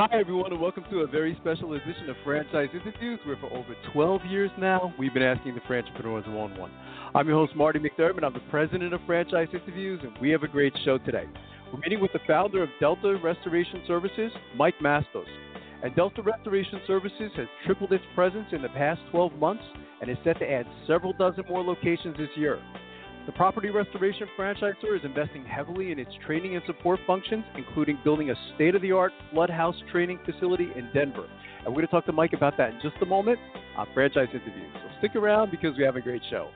Hi, everyone, and welcome to a very special edition of Franchise Interviews, where for over 12 years now, we've been asking the entrepreneurs one one. I'm your host, Marty McDermott. I'm the president of Franchise Interviews, and we have a great show today. We're meeting with the founder of Delta Restoration Services, Mike Mastous. And Delta Restoration Services has tripled its presence in the past 12 months and is set to add several dozen more locations this year. The property restoration franchisor is investing heavily in its training and support functions, including building a state of the art flood house training facility in Denver. And we're going to talk to Mike about that in just a moment on Franchise Interviews. So stick around because we have a great show.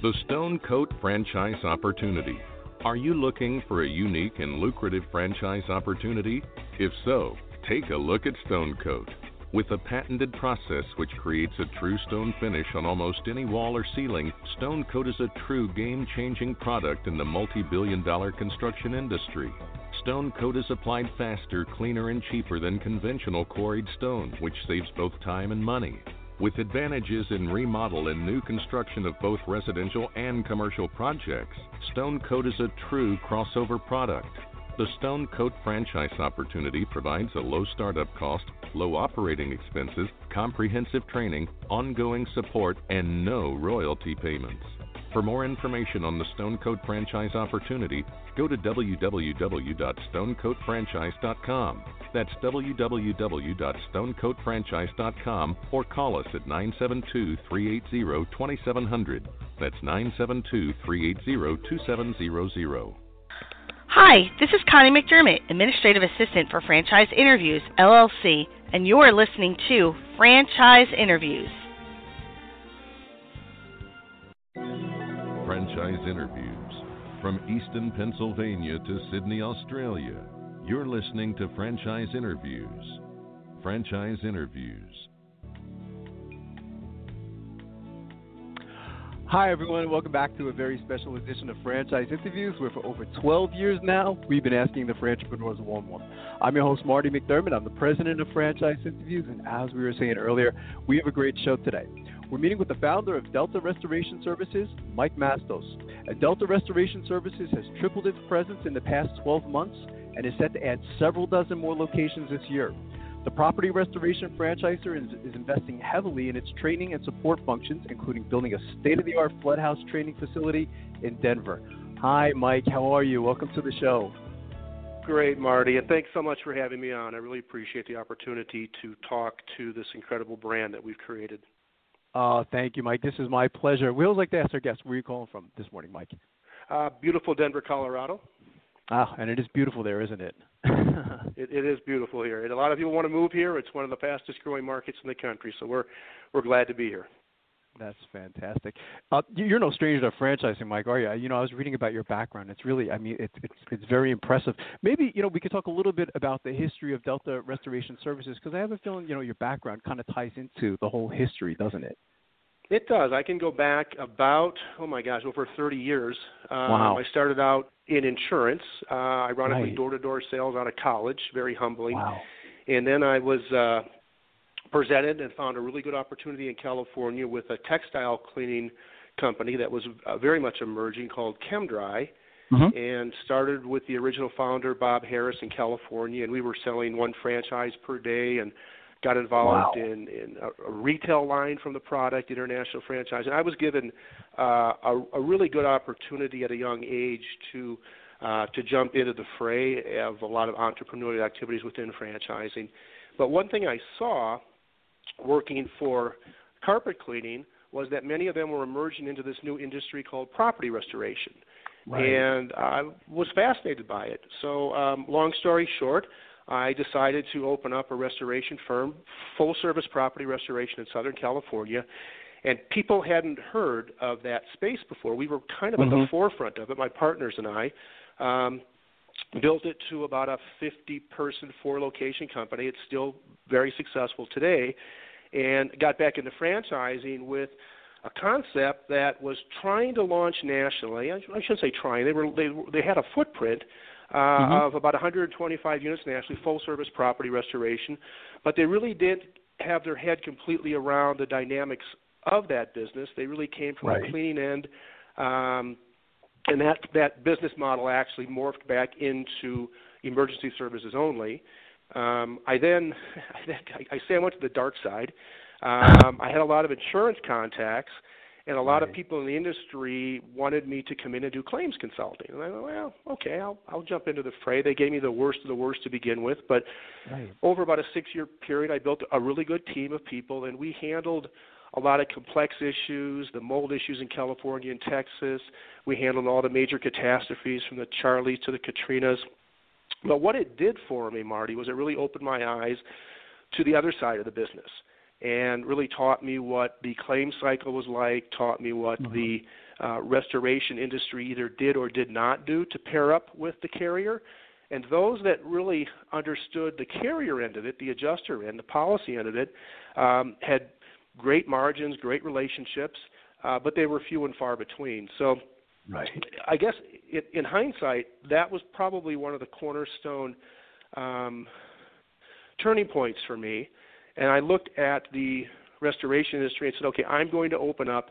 The Stone Coat Franchise Opportunity. Are you looking for a unique and lucrative franchise opportunity? If so, take a look at Stone Coat. With a patented process which creates a true stone finish on almost any wall or ceiling, Stone Coat is a true game changing product in the multi billion dollar construction industry. Stone Coat is applied faster, cleaner, and cheaper than conventional quarried stone, which saves both time and money. With advantages in remodel and new construction of both residential and commercial projects, Stone Coat is a true crossover product. The Stone Coat franchise opportunity provides a low startup cost, low operating expenses, comprehensive training, ongoing support, and no royalty payments. For more information on the Stone Coat franchise opportunity, go to www.stonecoatfranchise.com. That's www.stonecoatfranchise.com or call us at 972 380 2700. That's 972 380 2700. Hi, this is Connie McDermott, Administrative Assistant for Franchise Interviews, LLC, and you're listening to Franchise Interviews. Franchise Interviews from Easton, Pennsylvania to Sydney, Australia. You're listening to Franchise Interviews. Franchise Interviews. Hi, everyone, welcome back to a very special edition of Franchise Interviews, where for over 12 years now, we've been asking the entrepreneurs one one. I'm your host, Marty McDermott. I'm the president of Franchise Interviews, and as we were saying earlier, we have a great show today. We're meeting with the founder of Delta Restoration Services, Mike Mastous. Delta Restoration Services has tripled its presence in the past 12 months and is set to add several dozen more locations this year. The property restoration franchisor is, is, investing heavily in its training and support functions, including building a state of the art flood house training facility in Denver. Hi, Mike. How are you? Welcome to the show. Great, Marty, and thanks so much for having me on. I really appreciate the opportunity to talk to this incredible brand that we've created. Uh, thank you, Mike. This is my pleasure. We always like to ask our guests where are you calling from this morning, Mike? Uh, beautiful Denver, Colorado. Ah, and it is beautiful there, isn't it? it, it is beautiful here, and a lot of people want to move here. It's one of the fastest growing markets in the country, so we're we're glad to be here. That's fantastic. Uh, you're no stranger to franchising, Mike, are you? You know, I was reading about your background. It's really, I mean, it's it's it's very impressive. Maybe you know we could talk a little bit about the history of Delta Restoration Services because I have a feeling you know your background kind of ties into the whole history, doesn't it? It does. I can go back about oh my gosh, over 30 years. Um, wow. I started out in insurance, uh, ironically door-to-door sales out of college, very humbling. Wow. And then I was uh, presented and found a really good opportunity in California with a textile cleaning company that was uh, very much emerging called ChemDry. Mhm. And started with the original founder Bob Harris in California, and we were selling one franchise per day, and got involved Wow. in, in a, a retail line from the product, international franchise, and I was given uh, a, a really good opportunity at a young age to uh, to jump into the fray of a lot of entrepreneurial activities within franchising. But one thing I saw working for carpet cleaning was that many of them were emerging into this new industry called property restoration. right. and I was fascinated by it. So, um, long story short, I decided to open up a restoration firm, full service property restoration in Southern California. And people hadn't heard of that space before. We were kind of mm-hmm. at the forefront of it, my partners and I. Um, built it to about a 50 person, four location company. It's still very successful today. And got back into franchising with a concept that was trying to launch nationally. I shouldn't say trying. They were they they had a footprint uh, mm-hmm. of about 125 units nationally, full service property restoration, but they really didn't have their head completely around the dynamics of that business. They really came from right. a cleaning end, um, and that that business model actually morphed back into emergency services only. Um, I then I, I say I went to the dark side. Um, I had a lot of insurance contacts and a lot right. of people in the industry wanted me to come in and do claims consulting. And I thought, well, okay, I'll I'll jump into the fray. They gave me the worst of the worst to begin with, but right. over about a six-year period, I built a really good team of people, and we handled a lot of complex issues, the mold issues in California and Texas. We handled all the major catastrophes from the Charlies to the Katrinas. But what it did for me, Marty, was it really opened my eyes to the other side of the business and really taught me what the claim cycle was like, taught me what mm-hmm. the uh, restoration industry either did or did not do to pair up with the carrier. And those that really understood the carrier end of it, the adjuster end, the policy end of it, um, had great margins, great relationships, uh, but they were few and far between. So, right. I guess it, in hindsight, that was probably one of the cornerstone um, turning points for me and I looked at the restoration industry and said, okay, I'm going to open up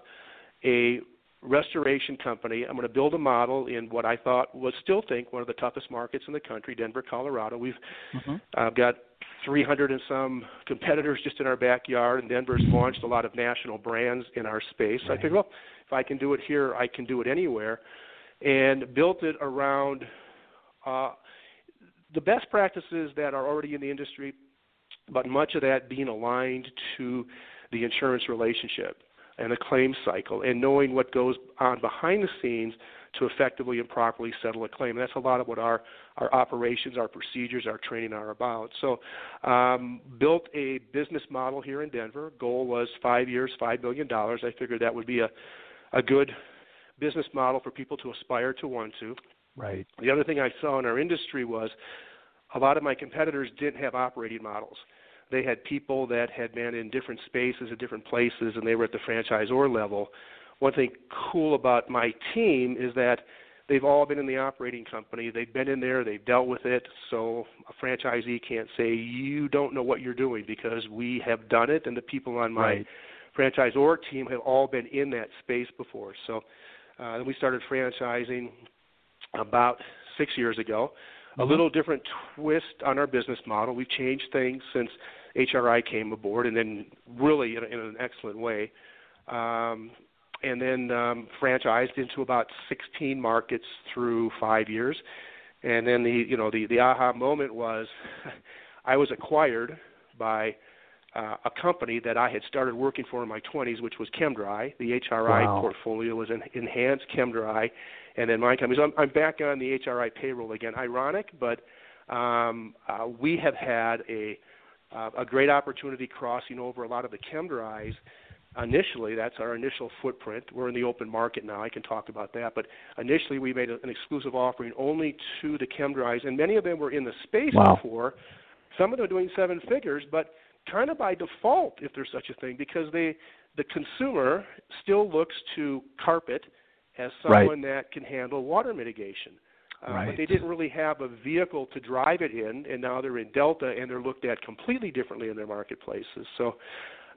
a restoration company. I'm going to build a model in what I thought was still think one of the toughest markets in the country, Denver, Colorado. We've mm-hmm. uh, got 300 and some competitors just in our backyard, and Denver's launched a lot of national brands in our space. Right. So I figured, well, if I can do it here, I can do it anywhere, and built it around uh, the best practices that are already in the industry but much of that being aligned to the insurance relationship and the claim cycle and knowing what goes on behind the scenes to effectively and properly settle a claim. That's a lot of what our, our operations, our procedures, our training are about. So, um, built a business model here in Denver. Goal was five years, $5 million. I figured that would be a, a good business model for people to aspire to want to. Right. The other thing I saw in our industry was a lot of my competitors didn't have operating models they had people that had been in different spaces at different places and they were at the franchisor level. One thing cool about my team is that they've all been in the operating company. They've been in there, they've dealt with it. So a franchisee can't say you don't know what you're doing because we have done it and the people on my right. franchisor team have all been in that space before. So uh, we started franchising about 6 years ago. A mm-hmm. little different twist on our business model. We've changed things since HRI came aboard, and then really in, in an excellent way. Um, and then um, franchised into about 16 markets through five years. And then the you know the the aha moment was, I was acquired by uh, a company that I had started working for in my 20s, which was ChemDry. The HRI wow. portfolio was an enhanced ChemDry, and then my company. So I'm, I'm back on the HRI payroll again. Ironic, but um, uh, we have had a uh, a great opportunity crossing over a lot of the ChemDrys. Initially, that's our initial footprint. We're in the open market now. I can talk about that. But initially, we made a, an exclusive offering only to the ChemDrys, and many of them were in the space wow. before. Some of them are doing seven figures, but kind of by default, if there's such a thing, because they the consumer still looks to carpet as someone right. that can handle water mitigation. Uh, right. But they didn't really have a vehicle to drive it in, and now they're in Delta, and they're looked at completely differently in their marketplaces. So,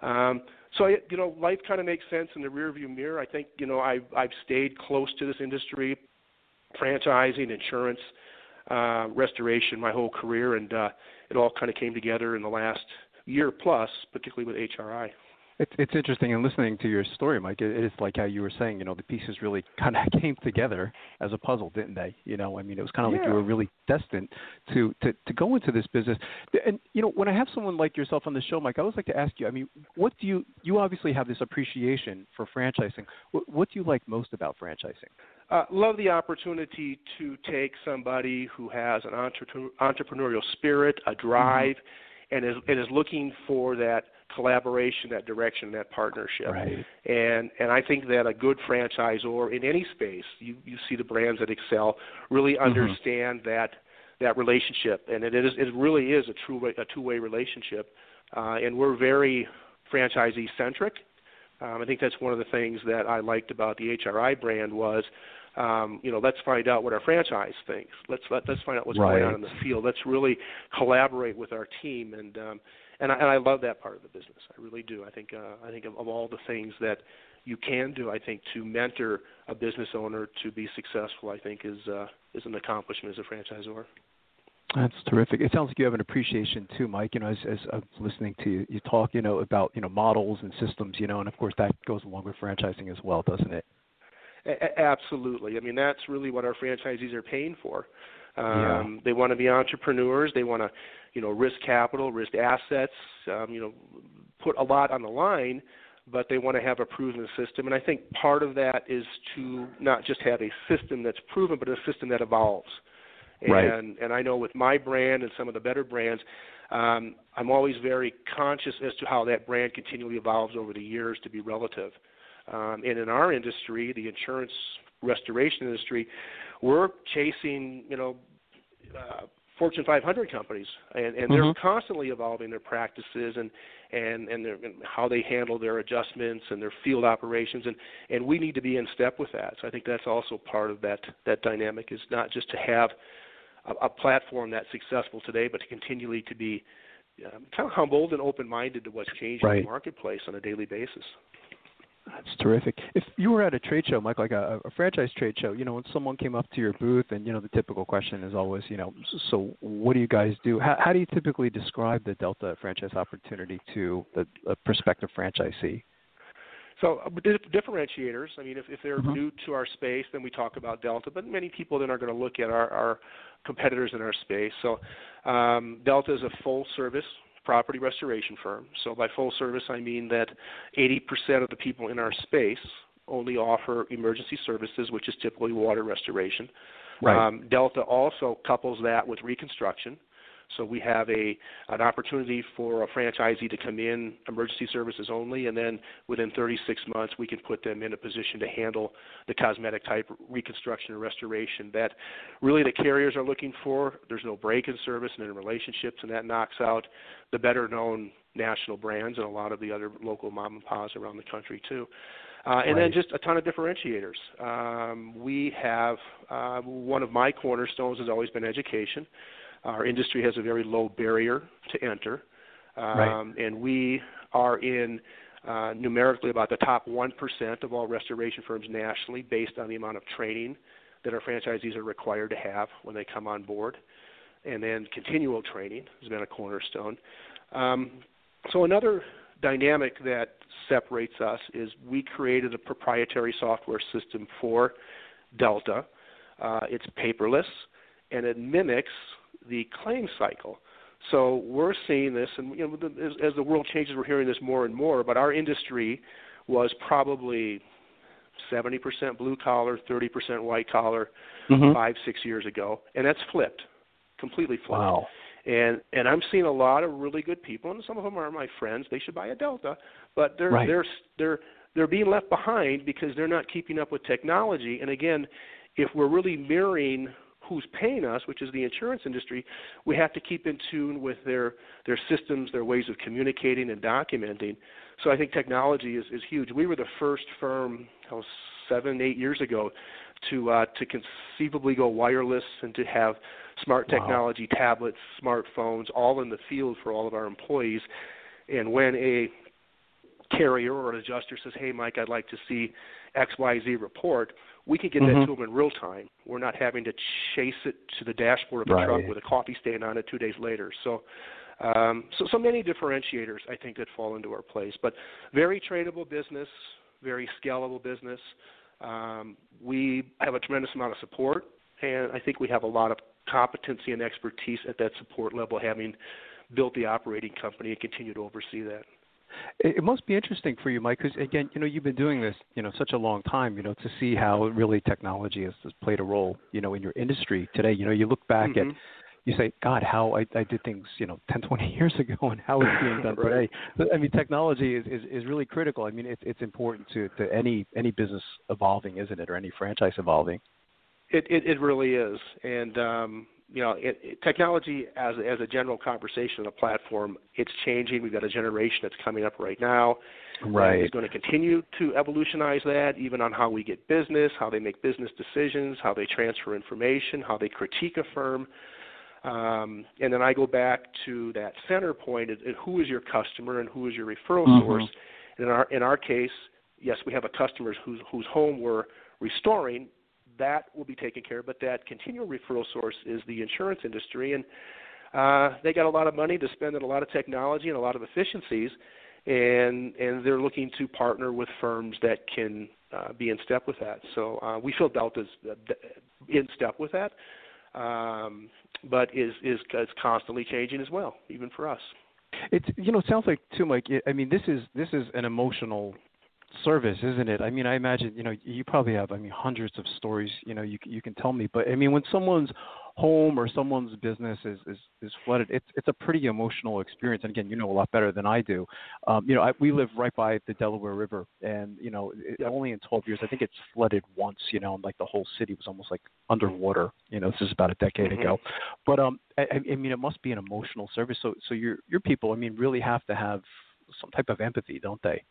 um, so I, you know, life kind of makes sense in the rearview mirror. I think you know I've I've stayed close to this industry, franchising, insurance, uh, restoration, my whole career, and uh, it all kind of came together in the last year plus, particularly with HRI. It's it's interesting in listening to your story, Mike. It, it is like how you were saying, you know, the pieces really kind of came together as a puzzle, didn't they? You know, I mean, it was kind of yeah. like you were really destined to, to to go into this business. And you know, when I have someone like yourself on the show, Mike, I always like to ask you. I mean, what do you you obviously have this appreciation for franchising. What, what do you like most about franchising? Uh, love the opportunity to take somebody who has an entre- entrepreneurial spirit, a drive, mm-hmm. and is and is looking for that collaboration, that direction, that partnership. Right. And and I think that a good franchisor in any space, you you see the brands that excel, really mm-hmm. understand mm-hmm. that that relationship, and it is it really is a true a two way relationship, uh, and we're very franchisee centric. Um, I think that's one of the things that I liked about the HRI brand was, um, you know, let's find out what our franchise thinks. Let's let, let's find out what's right. going on in the field. Let's really collaborate with our team, and um, and I, and I love that part of the business. I really do. I think uh, I think of, of all the things that you can do, I think to mentor a business owner to be successful, I think is uh, is an accomplishment as a franchisor. That's terrific. It sounds like you have an appreciation too, Mike. You know, as, as I'm listening to you, you talk, you know, about you know models and systems, you know, and of course that goes along with franchising as well, doesn't it? A- absolutely. I mean, that's really what our franchisees are paying for. Um, yeah. They want to be entrepreneurs. They want to, you know, risk capital, risk assets. Um, you know, put a lot on the line, but they want to have a proven system. And I think part of that is to not just have a system that's proven, but a system that evolves. Right. And and I know with my brand and some of the better brands, um, I'm always very conscious as to how that brand continually evolves over the years to be relative. Um, and in our industry, the insurance restoration industry, we're chasing you know uh, Fortune 500 companies, and, and they're mm-hmm. constantly evolving their practices and and and, their, and how they handle their adjustments and their field operations, and and we need to be in step with that. So I think that's also part of that that dynamic is not just to have a, a platform that's successful today, but to continually to be um, kind of humbled and open-minded to what's changing right. in the marketplace on a daily basis. That's terrific. If you were at a trade show, Mike, like a, a franchise trade show, you know, when someone came up to your booth, and you know, the typical question is always, you know, so what do you guys do? How, how do you typically describe the Delta franchise opportunity to the a prospective franchisee? So uh, differentiators. I mean, if, if they're mm-hmm. new to our space, then we talk about Delta. But many people then are going to look at our, our competitors in our space. So um, Delta is a full service property restoration firm. So by full service, I mean that 80% of the people in our space only offer emergency services, which is typically water restoration. Right. Um, Delta also couples that with reconstruction. So we have a an opportunity for a franchisee to come in emergency services only, and then within 36 months we can put them in a position to handle the cosmetic type reconstruction and restoration that really the carriers are looking for. There's no break-in service and in relationships, and that knocks out the better known national brands and a lot of the other local mom and pops around the country too. Uh, and right. then just a ton of differentiators. Um, we have uh, one of my cornerstones has always been education. Our industry has a very low barrier to enter, um, right. and we are in uh, numerically about the top 1% of all restoration firms nationally based on the amount of training that our franchisees are required to have when they come on board. And then continual training has been a cornerstone. Um, so, another dynamic that separates us is we created a proprietary software system for Delta. Uh, it's paperless and it mimics the claim cycle. So we're seeing this, and you know, as, as the world changes, we're hearing this more and more. But our industry was probably 70% blue collar, 30% white collar, mm-hmm. five, six years ago, and that's flipped, completely flipped. Wow. And and I'm seeing a lot of really good people, and some of them are my friends. They should buy a Delta, but they're right. they're they're they're being left behind because they're not keeping up with technology. And again, if we're really mirroring who's paying us, which is the insurance industry, we have to keep in tune with their their systems, their ways of communicating and documenting. So I think technology is, is huge. We were the first firm, oh, seven, eight years ago, to uh, to conceivably go wireless and to have smart technology, wow. tablets, smartphones, all in the field for all of our employees. And when a carrier or an adjuster says, "Hey, Mike, I'd like to see XYZ report," we can get mm-hmm. that to them in real time. We're not having to chase it to the dashboard of the right. truck with a coffee stain on it two days later. So, um, so so many differentiators I think that fall into our place. But very tradable business, very scalable business. Um, we have a tremendous amount of support, and I think we have a lot of competency and expertise at that support level, having built the operating company and continue to oversee that. It, it must be interesting for you, Mike, because again, you know, you've been doing this, you know, such a long time. You know, to see how really technology has, has played a role, you know, in your industry today. You know, you look back mm-hmm. at you say, God, how I, I did things, you know, 10, 20 years ago, and how it's being done right. today. I mean, technology is, is, is really critical. I mean, it's it's important to, to any any business evolving, isn't it, or any franchise evolving? It it, it really is, and um, you know, it, it, technology as as a general conversation, a platform, it's changing. We've got a generation that's coming up right now. Right. Is going to continue to evolutionize that, even on how we get business, how they make business decisions, how they transfer information, how they critique a firm. Um, and then I go back to that center point: is, who is your customer and who is your referral mm-hmm. source? And in our in our case, yes, we have a customer whose whose home we're restoring. That will be taken care of, but that continual referral source is the insurance industry, and uh, they got a lot of money to spend on a lot of technology and a lot of efficiencies, and and they're looking to partner with firms that can uh, be in step with that. So uh, we feel Delta's uh, in step with that um, but is, is is constantly changing as well, even for us. It's you know it sounds like too, Mike. I mean, this is this is an emotional service, isn't it? I mean, I imagine you know you probably have I mean hundreds of stories you know you you can tell me, but I mean when someone's home or someone's business is is, is flooded, it's it's a pretty emotional experience. And again, you know a lot better than I do. Um, you know, I, we live right by the Delaware River, and you know, it, only in 12 years, I think it's flooded once. You know, and like the whole city was almost like underwater. You know, this is about a decade mm-hmm. ago. But um, I, I mean, it must be an emotional service. So so your your people, I mean, really have to have some type of empathy, don't they?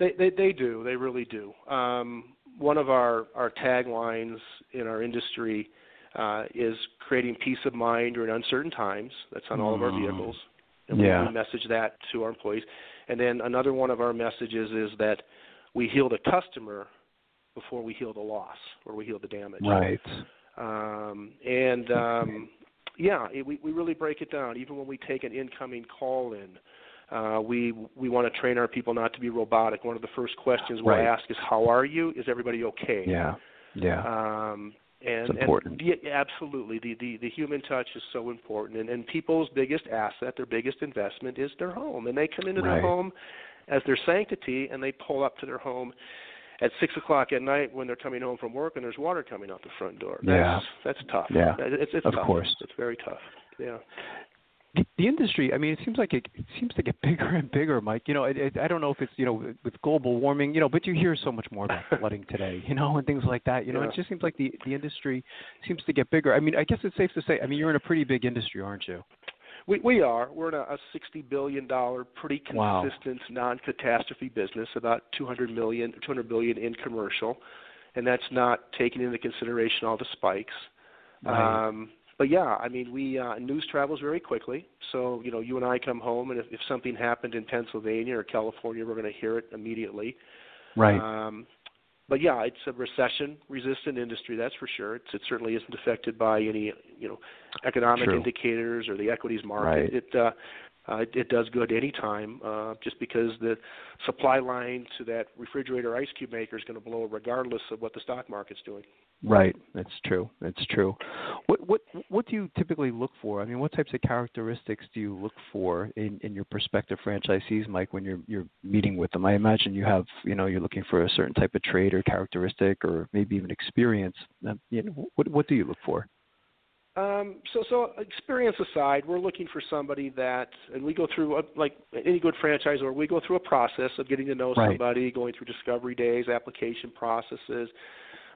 They they, they do. They really do. Um, one of our our taglines in our industry uh, is creating peace of mind during uncertain times. That's on all of our mm. vehicles. And yeah. we message that to our employees. And then another one of our messages is that we heal the customer before we heal the loss or we heal the damage. Right. Um, and um, yeah, it, we we really break it down. Even when we take an incoming call in, uh, we we want to train our people not to be robotic. One of the first questions we'll right. ask is, "How are you? Is everybody okay?" Yeah. Yeah. Um, and, it's important. And, yeah, absolutely. The, the the human touch is so important, and and people's biggest asset, their biggest investment, is their home. And they come into right. their home as their sanctity, and they pull up to their home at six o'clock at night when they're coming home from work, and there's water coming out the front door. That's, yeah, that's tough. Yeah, it's, it's of tough. course, it's very tough. Yeah the, the industry, I mean, it seems like it, it seems to get bigger and bigger, Mike. You know, it, it, I don't know if it's you know with global warming, you know, but you hear so much more about flooding today, you know, and things like that. You know, yeah. it just seems like the the industry seems to get bigger. I mean, I guess it's safe to say. I mean, you're in a pretty big industry, aren't you? We we are. We're in a, a sixty billion dollar, pretty consistent wow. non-catastrophe business. About two hundred million, two hundred billion in commercial, and that's not taking into consideration all the spikes. Right. Um, but yeah, I mean, we uh, news travels very quickly. So you know, you and I come home, and if, if something happened in Pennsylvania or California, we're going to hear it immediately. Right. Um, but yeah, it's a recession-resistant industry, that's for sure. It's, it certainly isn't affected by any, you know, economic True. indicators or the equities market. Right. It uh, uh, it, it does good any time, uh, just because the supply line to that refrigerator ice cube maker is going to blow regardless of what the stock market's doing. Right, that's true. That's true. What what what do you typically look for? I mean, what types of characteristics do you look for in, in your prospective franchisees, Mike, when you're you're meeting with them? I imagine you have you know you're looking for a certain type of trait or characteristic, or maybe even experience. You know, what what do you look for? Um, so, so experience aside, we're looking for somebody that, and we go through a, like any good franchisor, we go through a process of getting to know right. somebody, going through discovery days, application processes,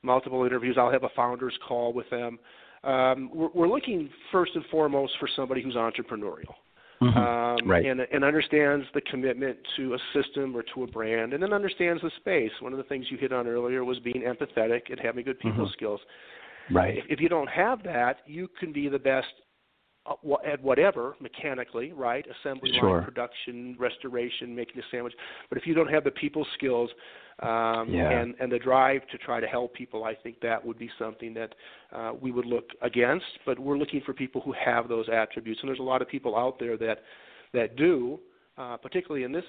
multiple interviews. I'll have a founders call with them. Um, we're, we're looking first and foremost for somebody who's entrepreneurial. Mm-hmm. Um, right. and, and understands the commitment to a system or to a brand, and then understands the space. One of the things you hit on earlier was being empathetic and having good people mm-hmm. skills. Right. If, if you don't have that, you can be the best at whatever mechanically, right? Assembly sure. line, production, restoration, making a sandwich. But if you don't have the people skills um, yeah. and and the drive to try to help people, I think that would be something that uh, we would look against. But we're looking for people who have those attributes, and there's a lot of people out there that that do, uh, particularly in this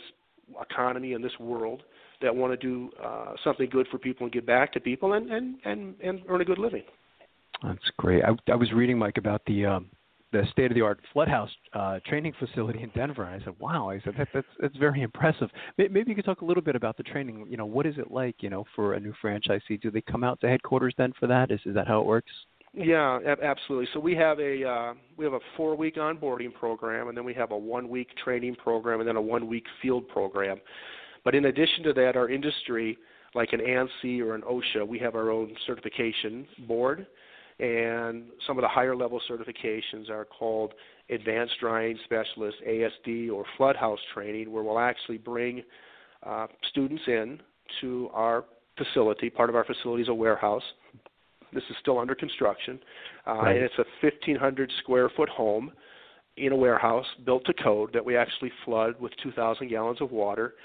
economy in this world, that want to do uh, something good for people and give back to people and and and, and earn a good living. That's great. I, I was reading Mike about the um, the state of the art flood house uh, training facility in Denver. And I said, wow. I said that, that's that's very impressive. Maybe you could talk a little bit about the training. You know, what is it like? You know, for a new franchisee, do they come out to headquarters then for that? Is is that how it works? Yeah, absolutely. So we have a uh, we have a four week onboarding program, and then we have a one week training program, and then a one week field program. But in addition to that, our industry, like an ANSI or an OSHA, we have our own certification board, and some of the higher level certifications are called Advanced Drying Specialist ASD or Flood House training, where we'll actually bring uh, students in to our facility. Part of our facility is a warehouse this is still under construction, uh, right. and it's a 1,500 square foot home in a warehouse built to code that we actually flood with 2,000 gallons of water.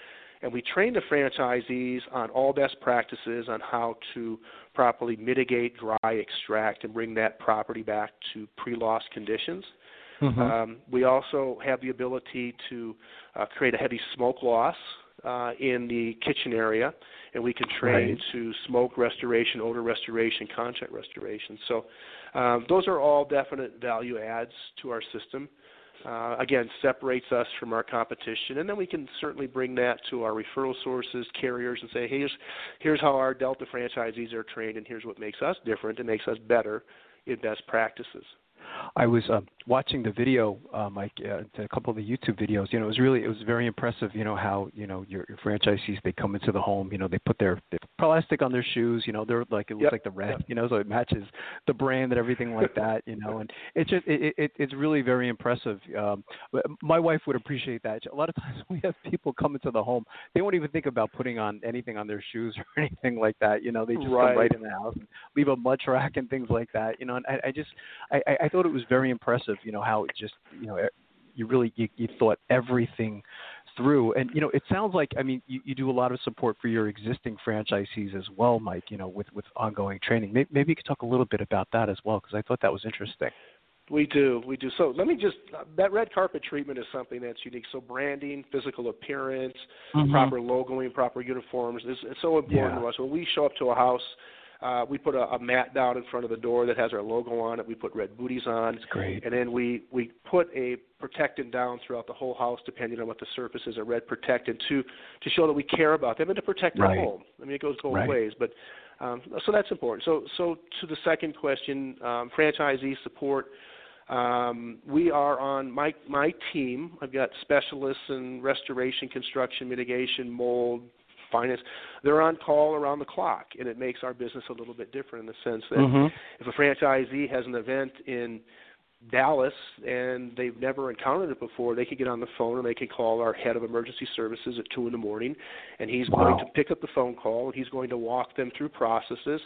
And we train the franchisees on all best practices on how to properly mitigate, dry, extract, and bring that property back to pre-loss conditions. Mm-hmm. Um, we also have the ability to uh, create a heavy smoke loss uh, in the kitchen area, and we can train right. to smoke restoration, odor restoration, contact restoration. So um, those are all definite value adds to our system. Uh, again, separates us from our competition, and then we can certainly bring that to our referral sources, carriers, and say, hey, here's here's how our Delta franchisees are trained, and here's what makes us different and makes us better in best practices. I was uh, watching the video, uh, Mike, uh, a couple of the YouTube videos. You know, it was really, it was very impressive. You know how you know your, your franchisees they come into the home. You know, they put their, their plastic on their shoes. You know, they're like it looks yep. like the red. Yep. You know, so it matches the brand and everything like that. You know, and it's just it, it it's really very impressive. Um, my wife would appreciate that. A lot of times we have people come into the home, they won't even think about putting on anything on their shoes or anything like that. You know, they just right. come right in the house and leave a mud track and things like that. You know, and I, I just I, I thought it was very impressive. You know how it just you know you really you, you thought everything through and you know it sounds like i mean you, you do a lot of support for your existing franchisees as well mike you know with with ongoing training maybe, maybe you could talk a little bit about that as well because i thought that was interesting we do, we do. So let me just that red carpet treatment is something that's unique. So branding, physical appearance, mm-hmm. proper logoing, proper uniforms is it's so important yeah. to us. When we show up to a house, uh, we put a, a mat down in front of the door that has our logo on it. We put red booties on. That's great. And then we we put a protectant down throughout the whole house, depending on what the surface is, a red protectant to to show that we care about them and to protect their right. home. I mean, it goes both right. ways, but. Um, so that's important. So, so to the second question, um, franchisee support. Um, we are on my my team. I've got specialists in restoration, construction, mitigation, mold, finance, they're on call around the clock, and it makes our business a little bit different in the sense that mm-hmm. if a franchisee has an event in Dallas and they've never encountered it before, they can get on the phone and they can call our head of emergency services at two in the morning, and he's wow. going to pick up the phone call and he's going to walk them through processes.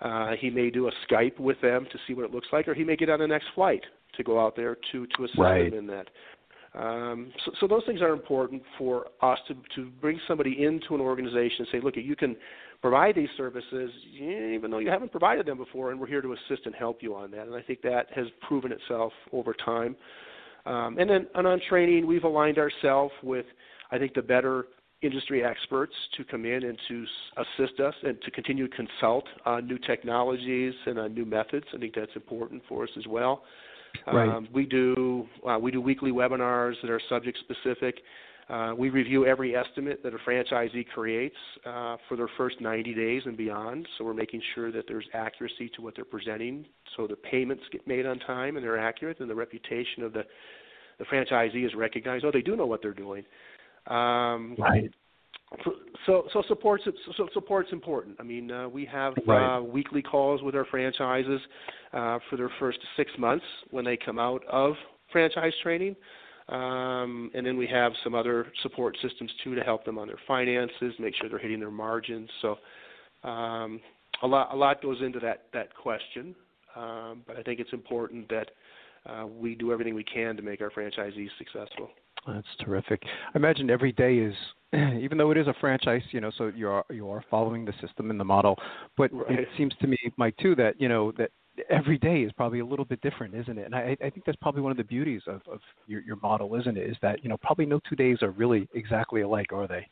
Uh, he may do a Skype with them to see what it looks like, or he may get on the next flight to go out there to to assist right. them in that. Um, so, so, those things are important for us to, to bring somebody into an organization and say, look, you can provide these services even though you haven't provided them before, and we're here to assist and help you on that. And I think that has proven itself over time. Um, and then and on training, we've aligned ourselves with, I think, the better industry experts to come in and to assist us and to continue to consult on new technologies and on new methods. I think that's important for us as well. Right. Um, we do uh, we do weekly webinars that are subject specific. Uh, we review every estimate that a franchisee creates uh, for their first 90 days and beyond. So we're making sure that there's accuracy to what they're presenting, so the payments get made on time and they're accurate, and the reputation of the the franchisee is recognized. Oh, they do know what they're doing. Um, right. So, so support's so support's important. I mean, uh, we have right. uh, weekly calls with our franchises uh, for their first six months when they come out of franchise training, um, and then we have some other support systems too to help them on their finances, make sure they're hitting their margins. So, um, a lot a lot goes into that that question, um, but I think it's important that uh, we do everything we can to make our franchisees successful. That's terrific. I imagine every day is, even though it is a franchise, you know, so you are you are following the system and the model. But right. it seems to me, Mike, too, that you know that every day is probably a little bit different, isn't it? And I, I think that's probably one of the beauties of, of your, your model, isn't it? Is that you know probably no two days are really exactly alike, are they?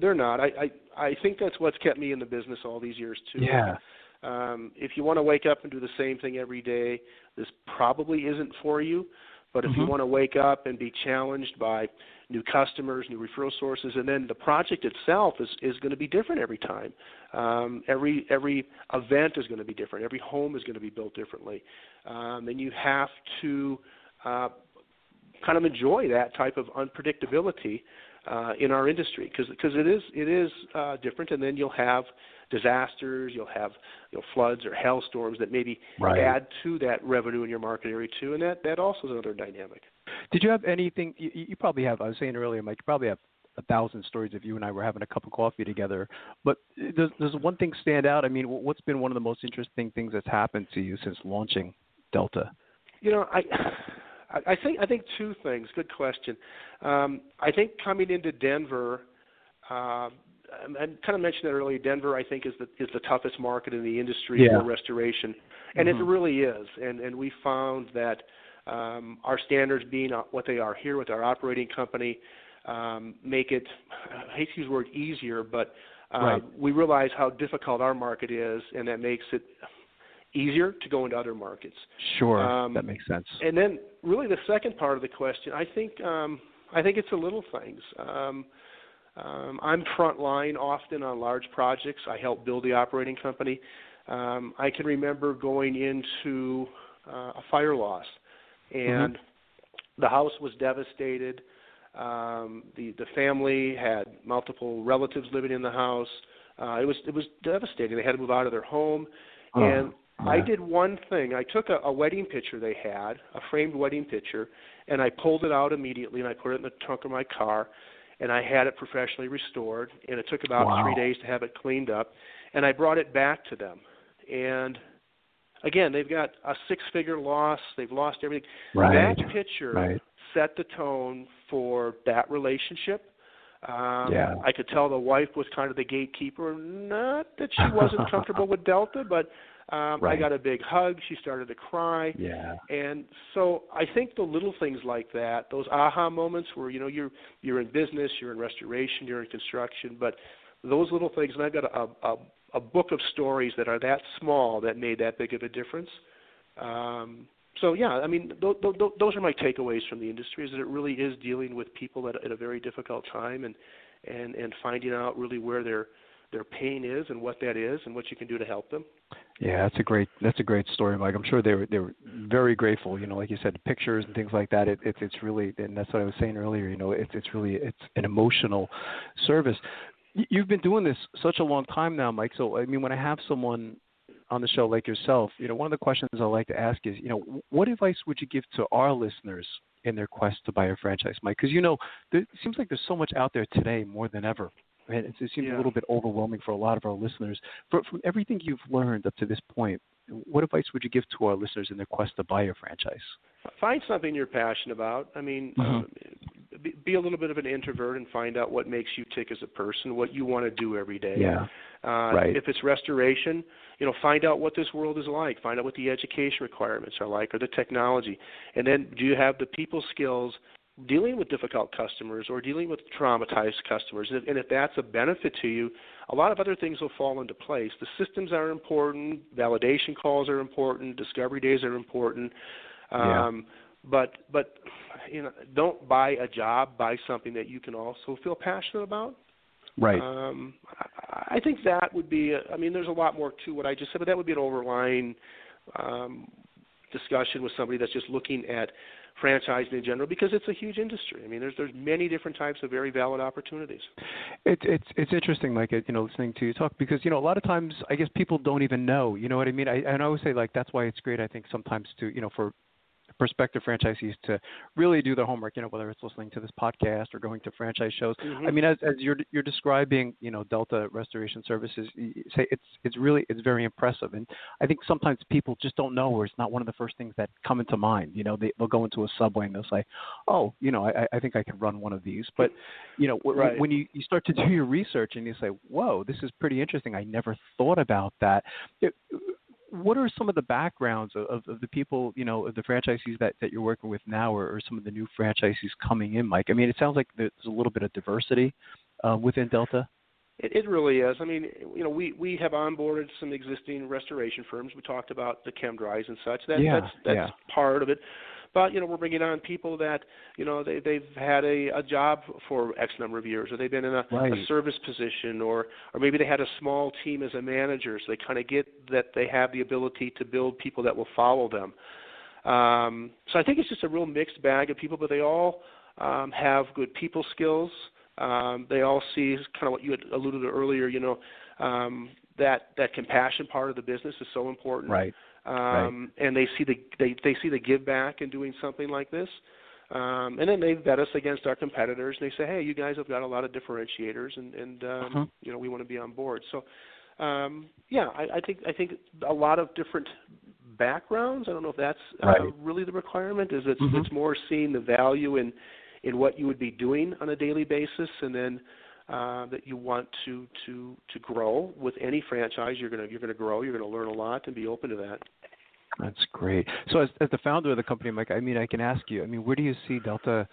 They're not. I, I I think that's what's kept me in the business all these years too. Yeah. Um, if you want to wake up and do the same thing every day, this probably isn't for you. But if Mhm. you want to wake up and be challenged by new customers, new referral sources, and then the project itself is is going to be different every time. Um, every every event is going to be different. Every home is going to be built differently, um, and you have to uh, kind of enjoy that type of unpredictability uh, in our industry because because it is it is uh, different. And then you'll have disasters, you'll have you know, floods or hailstorms that maybe Right. add to that revenue in your market area too, and that that also is another dynamic. Did you have anything? You, you probably have. I was saying earlier, Mike. You probably have a thousand stories if you and I were having a cup of coffee together. But does does one thing stand out? I mean, what's been one of the most interesting things that's happened to you since launching Delta? You know, I I think I think two things. Good question. Um, I think coming into Denver, uh, I kind of mentioned that earlier. Denver, I think, is the is the toughest market in the industry Yeah. for restoration, and it Mhm. really is. And and we found that um, our standards being what they are here with our operating company um, make it. I hate to use the word easier, but uh, Right. we realize how difficult our market is, and that makes it easier to go into other markets. Sure, Um, that makes sense. And then, really, the second part of the question, I think, um, I think it's the little things. Um, um, I'm front line often on large projects. I help build the operating company. Um, I can remember going into uh, a fire loss, and the house was devastated. Um, the the family had multiple relatives living in the house. Uh, it was it was devastating. They had to move out of their home, Oh, and I did one thing. I took a, a wedding picture they had, a framed wedding picture, and I pulled it out immediately and I put it in the trunk of my car, and I had it professionally restored. And it took about Wow. three days to have it cleaned up, and I brought it back to them. And again, they've got a six-figure loss. They've lost everything. Right. That picture Right. set the tone for that relationship. Um, Yeah. I could tell the wife was kind of the gatekeeper. Not that she wasn't comfortable with Delta, but um, I got a big hug. She started to cry. Yeah. And so I think the little things like that, those aha moments where you know you're you're in business, you're in restoration, you're in construction, but those little things, and I've got a a, a book of stories that are that small that made that big of a difference. Um, so yeah, I mean, th- th- th- those are my takeaways from the industry. Is that it really is dealing with people at, at a very difficult time, and and and finding out really where their their pain is and what that is, and what you can do to help them. Yeah, that's a great that's a great story, Mike. I'm sure they were they were very grateful. You know, like you said, pictures and things like that. It, it's it's really and that's what I was saying earlier. You know, it's it's really it's an emotional service. You've been doing this such a long time now, Mike. So I mean, when I have someone on the show like yourself, you know, one of the questions I like to ask is, you know, what advice would you give to our listeners in their quest to buy a franchise, Mike? Because you know, there, it seems like there's so much out there today more than ever. And it, it seems Yeah. a little bit overwhelming for a lot of our listeners. For, from everything you've learned up to this point, what advice would you give to our listeners in their quest to buy a franchise? Find something you're passionate about. I mean, Mhm. um, be, be a little bit of an introvert and find out what makes you tick as a person, what you want to do every day. Yeah. Uh, Right. If it's restoration, you know, find out what this world is like. Find out what the education requirements are like, or the technology, and then do you have the people skills dealing with difficult customers or dealing with traumatized customers? And if, and if that's a benefit to you, a lot of other things will fall into place. The systems are important. Validation calls are important. Discovery days are important. Yeah. Um, but but you know, don't buy a job. Buy something that you can also feel passionate about. Right. Um, I, I think that would be. A, I mean, there's a lot more to what I just said, but that would be an overlying um, discussion with somebody that's just looking at franchising in general because it's a huge industry. I mean, there's there's many different types of very valid opportunities. It's it's it's interesting, Mike. You know, listening to you talk because you know a lot of times I guess people don't even know. You know what I mean? I and I always say like that's why it's great. I think sometimes to you know for prospective franchisees to really do their homework. You know, whether it's listening to this podcast or going to franchise shows. Mhm. I mean, as as you're you're describing, you know, Delta Restoration Services, say it's it's really it's very impressive, and I think sometimes people just don't know, or it's not one of the first things that come into mind. You know, they they'll go into a subway and they'll say, "Oh, you know, I I think I can run one of these," but you know, w- Right. when you you start to do your research and you say, "Whoa, this is pretty interesting. I never thought about that." It, what are some of the backgrounds of, of, of the people, you know, of the franchisees that, that you're working with now, or, or some of the new franchisees coming in, Mike? I mean, it sounds like there's a little bit of diversity uh, within Delta. It, it really is. I mean, you know, we we have onboarded some existing restoration firms. We talked about the ChemDrys and such. That, Yeah, that's that's yeah. part of it. But you know, we're bringing on people that you know they they've had a a job for X number of years, or they've been in a, Right. a service position, or or maybe they had a small team as a manager, so they kind of get that they have the ability to build people that will follow them. Um, so I think it's just a real mixed bag of people, but they all um, have good people skills. Um, they all see kind of what you had alluded to earlier. You know, um, that that compassion part of the business is so important. Right. Um, And they see the they they see the give back in doing something like this. Um, and then they vet us against our competitors. And they say, "Hey, you guys have got a lot of differentiators, and, and um, Uh-huh. you know we want to be on board." So, um, yeah, I, I think I think a lot of different backgrounds. I don't know if that's uh, Right. really the requirement. Is it's Mhm. it's more seeing the value in in what you would be doing on a daily basis, and then uh, that you want to to to grow with any franchise. You're gonna you're gonna grow. You're gonna learn a lot and be open to that. That's great. So, as, as the founder of the company, Mike, I mean, I can ask you. I mean, where do you see Delta?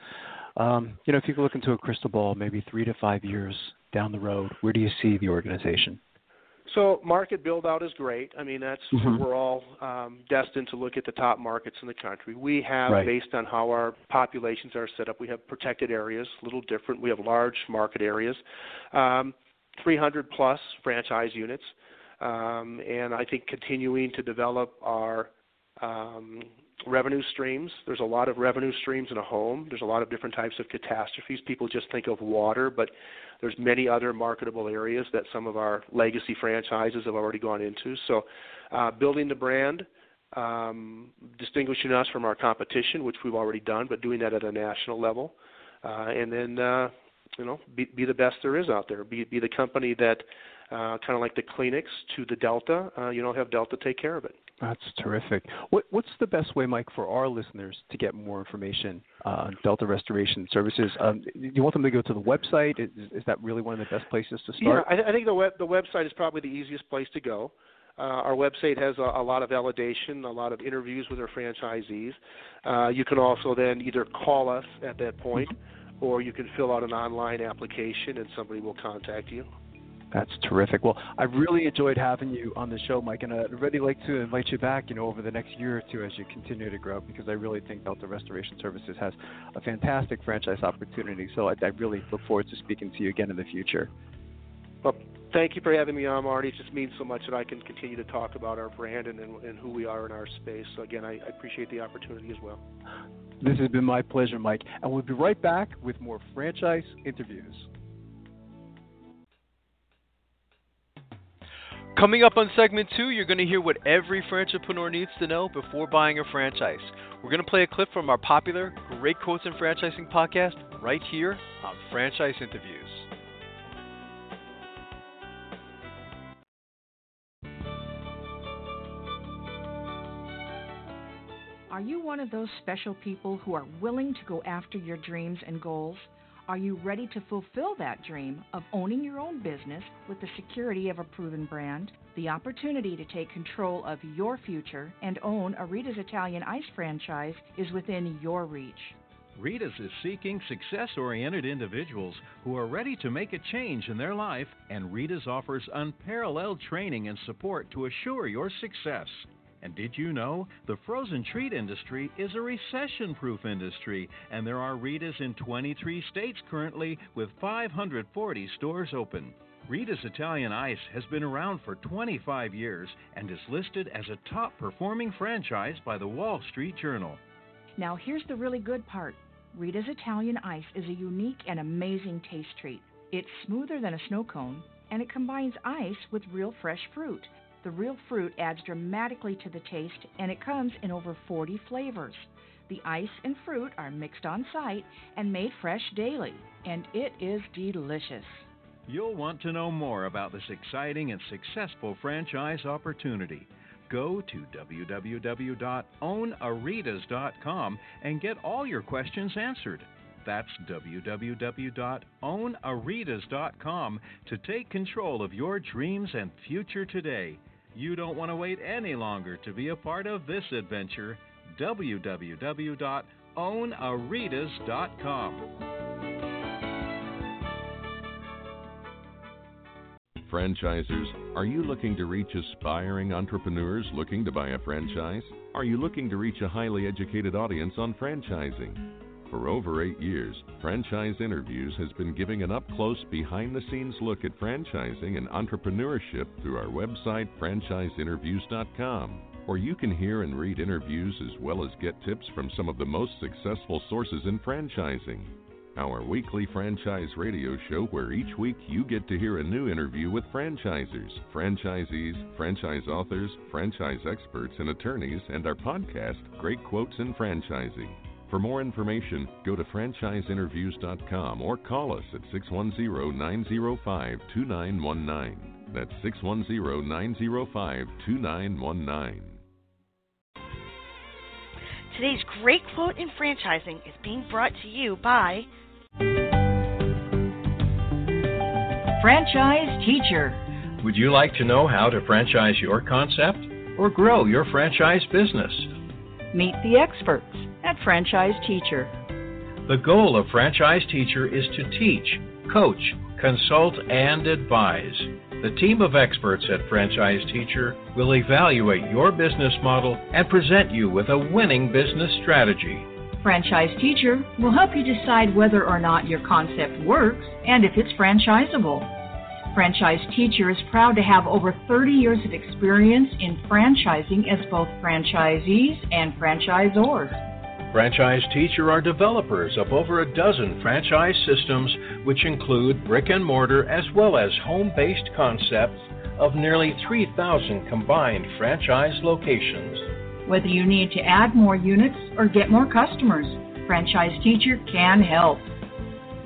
Um, you know, if you look into a crystal ball, maybe three to five years down the road, where do you see the organization? So market build out is great. I mean, that's Mhm. we're all um, destined to look at the top markets in the country. We have, Right. based on how our populations are set up, we have protected areas, a little different. We have large market areas, um, 300 plus franchise units, um, and I think continuing to develop our um, revenue streams. There's a lot of revenue streams in a home. There's a lot of different types of catastrophes. People just think of water, but there's many other marketable areas that some of our legacy franchises have already gone into. So, uh, building the brand, um, distinguishing us from our competition, which we've already done, but doing that at a national level, uh, and then uh, you know be, be the best there is out there. Be be the company that uh, kind of like the Kleenex to the Delta. Uh, you know, have Delta take care of it. That's terrific. What, what's the best way, Mike, for our listeners to get more information uh, on Delta Restoration Services? Um, do you want them to go to the website? Is, is that really one of the best places to start? Yeah, I, I think the web the website is probably the easiest place to go. Uh, our website has a, a lot of validation, a lot of interviews with our franchisees. Uh, you can also then either call us at that point, or you can fill out an online application and somebody will contact you. That's terrific. Well, I've really enjoyed having you on the show, Mike, and I'd really like to invite you back, you know, over the next year or two as you continue to grow, because I really think Delta Restoration Services has a fantastic franchise opportunity. So I, I really look forward to speaking to you again in the future. Well, thank you for having me on, Marty. It just means so much that I can continue to talk about our brand and, and, and who we are in our space. So again, I, I appreciate the opportunity as well. This has been my pleasure, Mike, and we'll be right back with more franchise interviews. Coming up on segment two, you're going to hear what every entrepreneur needs to know before buying a franchise. We're going to play a clip from our popular Great Quotes in Franchising podcast right here on Franchise Interviews. Are you one of those special people who are willing to go after your dreams and goals? Are you ready to fulfill that dream of owning your own business with the security of a proven brand? The opportunity to take control of your future and own a Rita's Italian Ice franchise is within your reach. Rita's is seeking success oriented individuals who are ready to make a change in their life, and Rita's offers unparalleled training and support to assure your success. And did you know the frozen treat industry is a recession proof industry, and there are Rita's in 23 states currently with 540 stores open? Rita's Italian Ice has been around for 25 years and is listed as a top performing franchise by the Wall Street Journal. Now, here's the really good part Rita's Italian Ice is a unique and amazing taste treat. It's smoother than a snow cone, and it combines ice with real fresh fruit. The real fruit adds dramatically to the taste, and it comes in over 40 flavors. The ice and fruit are mixed on site and made fresh daily, and it is delicious. You'll want to know more about this exciting and successful franchise opportunity. Go to www.ownaritas.com and get all your questions answered. That's www.ownaritas.com to take control of your dreams and future today. You don't want to wait any longer to be a part of this adventure. www.ownaritas.com. Franchisers, are you looking to reach aspiring entrepreneurs looking to buy a franchise? Are you looking to reach a highly educated audience on franchising? For over eight years, Franchise Interviews has been giving an up close, behind the scenes look at franchising and entrepreneurship through our website, franchiseinterviews.com, where you can hear and read interviews as well as get tips from some of the most successful sources in franchising. Our weekly franchise radio show, where each week you get to hear a new interview with franchisers, franchisees, franchise authors, franchise experts, and attorneys, and our podcast, Great Quotes in Franchising. For more information, go to franchiseinterviews.com or call us at 610 905 2919. That's 610 905 2919. Today's great quote in franchising is being brought to you by Franchise Teacher. Would you like to know how to franchise your concept or grow your franchise business? Meet the experts at Franchise Teacher. The goal of Franchise Teacher is to teach, coach, consult, and advise. The team of experts at Franchise Teacher will evaluate your business model and present you with a winning business strategy. Franchise Teacher will help you decide whether or not your concept works and if it's franchisable. Franchise Teacher is proud to have over 30 years of experience in franchising as both franchisees and franchisors. Franchise Teacher are developers of over a dozen franchise systems, which include brick and mortar as well as home based concepts of nearly 3,000 combined franchise locations. Whether you need to add more units or get more customers, Franchise Teacher can help.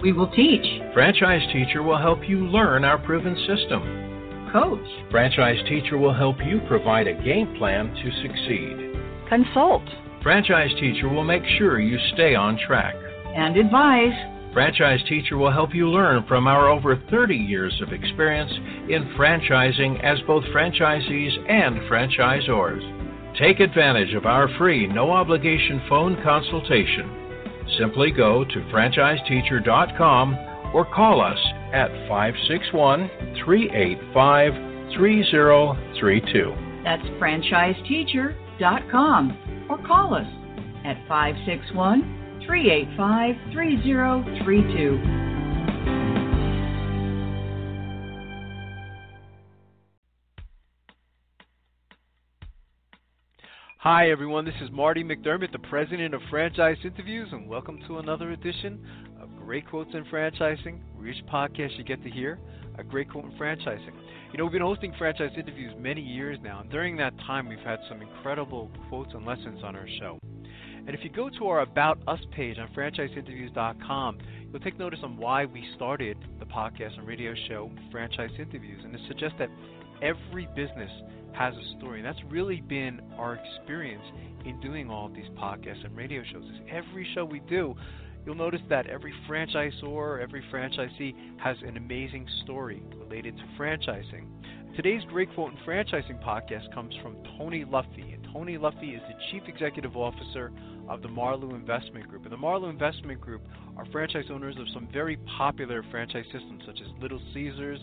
We will teach, Franchise Teacher will help you learn our proven system. coach, Franchise Teacher will help you provide a game plan to succeed. consult, Franchise Teacher will make sure you stay on track. and advise. Franchise Teacher will help you learn from our over 30 years of experience in franchising as both franchisees and franchisors. Take advantage of our free, no obligation phone consultation. Simply go to franchiseteacher.com or call us at 561 385 3032. That's franchiseteacher.com or call us at 561 385 3032. Hi, everyone. This is Marty McDermott, the president of Franchise Interviews, and welcome to another edition of Great Quotes in Franchising, where each podcast you get to hear a great quote in franchising. You know, we've been hosting franchise interviews many years now, and during that time, we've had some incredible quotes and lessons on our show. And if you go to our About Us page on franchiseinterviews.com, you'll take notice on why we started the podcast and radio show Franchise Interviews. And it suggests that every business has a story. And that's really been our experience in doing all of these podcasts and radio shows. Is every show we do, you'll notice that every franchisor, every franchisee has an amazing story related to franchising. Today's Great Quote in Franchising podcast comes from Tony Luffy. And Tony Luffy is the Chief Executive Officer of the Marlowe Investment Group. And the Marlowe Investment Group are franchise owners of some very popular franchise systems such as Little Caesars,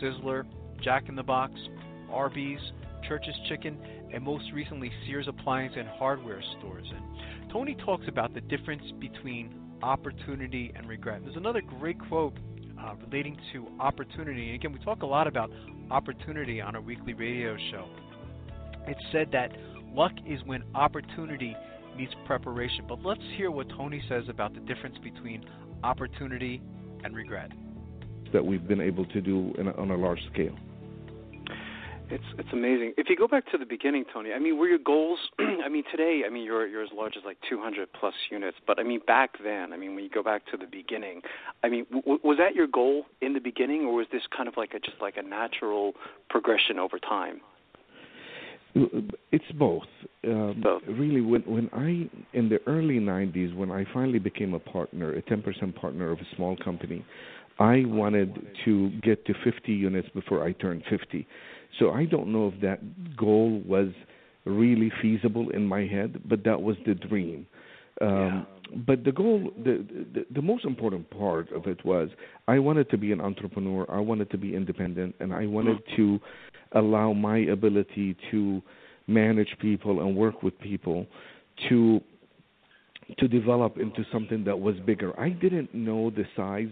Sizzler, Jack in the Box, Arby's, Church's Chicken, and most recently Sears Appliance and Hardware stores. And Tony talks about the difference between opportunity and regret. There's another great quote uh, relating to opportunity. And again, we talk a lot about opportunity on our weekly radio show. It's said that luck is when opportunity meets preparation. But let's hear what Tony says about the difference between opportunity and regret. that we've been able to do a, on a large scale. It's it's amazing. If you go back to the beginning, Tony, I mean, were your goals? I mean, today, I mean, you're you're as large as like 200 plus units. But I mean, back then, I mean, when you go back to the beginning, I mean, w- was that your goal in the beginning, or was this kind of like a just like a natural progression over time? It's both. Um, Both. Really, when when I in the early '90s, when I finally became a partner, a 10% partner of a small company, I wanted to get to 50 units before I turned 50. So I don't know if that goal was really feasible in my head, but that was the dream. Um, but the goal, the, the the most important part of it was I wanted to be an entrepreneur. I wanted to be independent, and I wanted to allow my ability to manage people and work with people to to develop into something that was bigger. I didn't know the size,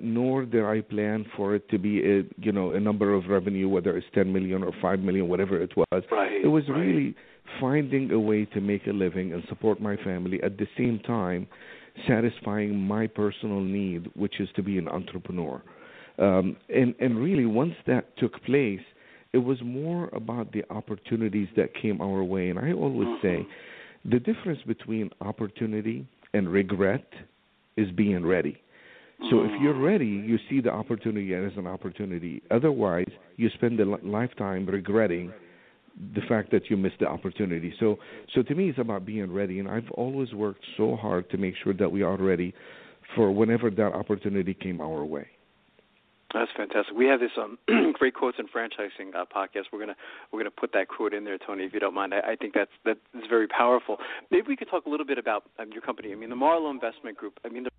nor did I plan for it to be a you know a number of revenue, whether it's 10 million or 5 million, whatever it was. Right, it was right. really finding a way to make a living and support my family at the same time satisfying my personal need, which is to be an entrepreneur. Um, and and really, once that took place, it was more about the opportunities that came our way. And I always say, the difference between opportunity and regret is being ready. So if you're ready, you see the opportunity as an opportunity. Otherwise, you spend a lifetime regretting the fact that you missed the opportunity. So, so to me, it's about being ready, and I've always worked so hard to make sure that we are ready for whenever that opportunity came our way. That's fantastic. We have this um, great quotes and franchising uh, podcast. We're gonna we're gonna put that quote in there, Tony, if you don't mind. I, I think that's that is very powerful. Maybe we could talk a little bit about um, your company. I mean, the Marlowe Investment Group. I mean, the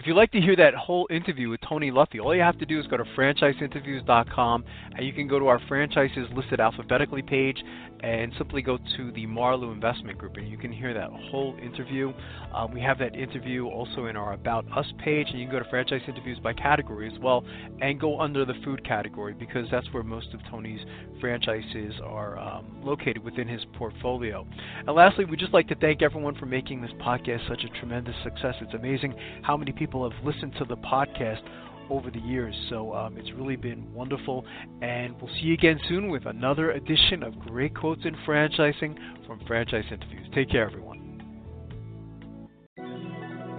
If you'd like to hear that whole interview with Tony Luffy, all you have to do is go to franchiseinterviews.com and you can go to our franchises listed alphabetically page and simply go to the Marlowe Investment Group and you can hear that whole interview. Um, we have that interview also in our About Us page and you can go to franchise interviews by category as well and go under the food category because that's where most of Tony's franchises are um, located within his portfolio. And lastly, we'd just like to thank everyone for making this podcast such a tremendous success. It's amazing how many people have listened to the podcast over the years. So um, it's really been wonderful. And we'll see you again soon with another edition of Great Quotes in Franchising from Franchise Interviews. Take care, everyone.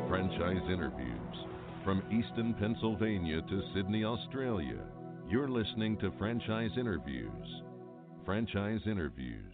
Franchise Interviews. From Easton, Pennsylvania to Sydney, Australia, you're listening to Franchise Interviews. Franchise Interviews.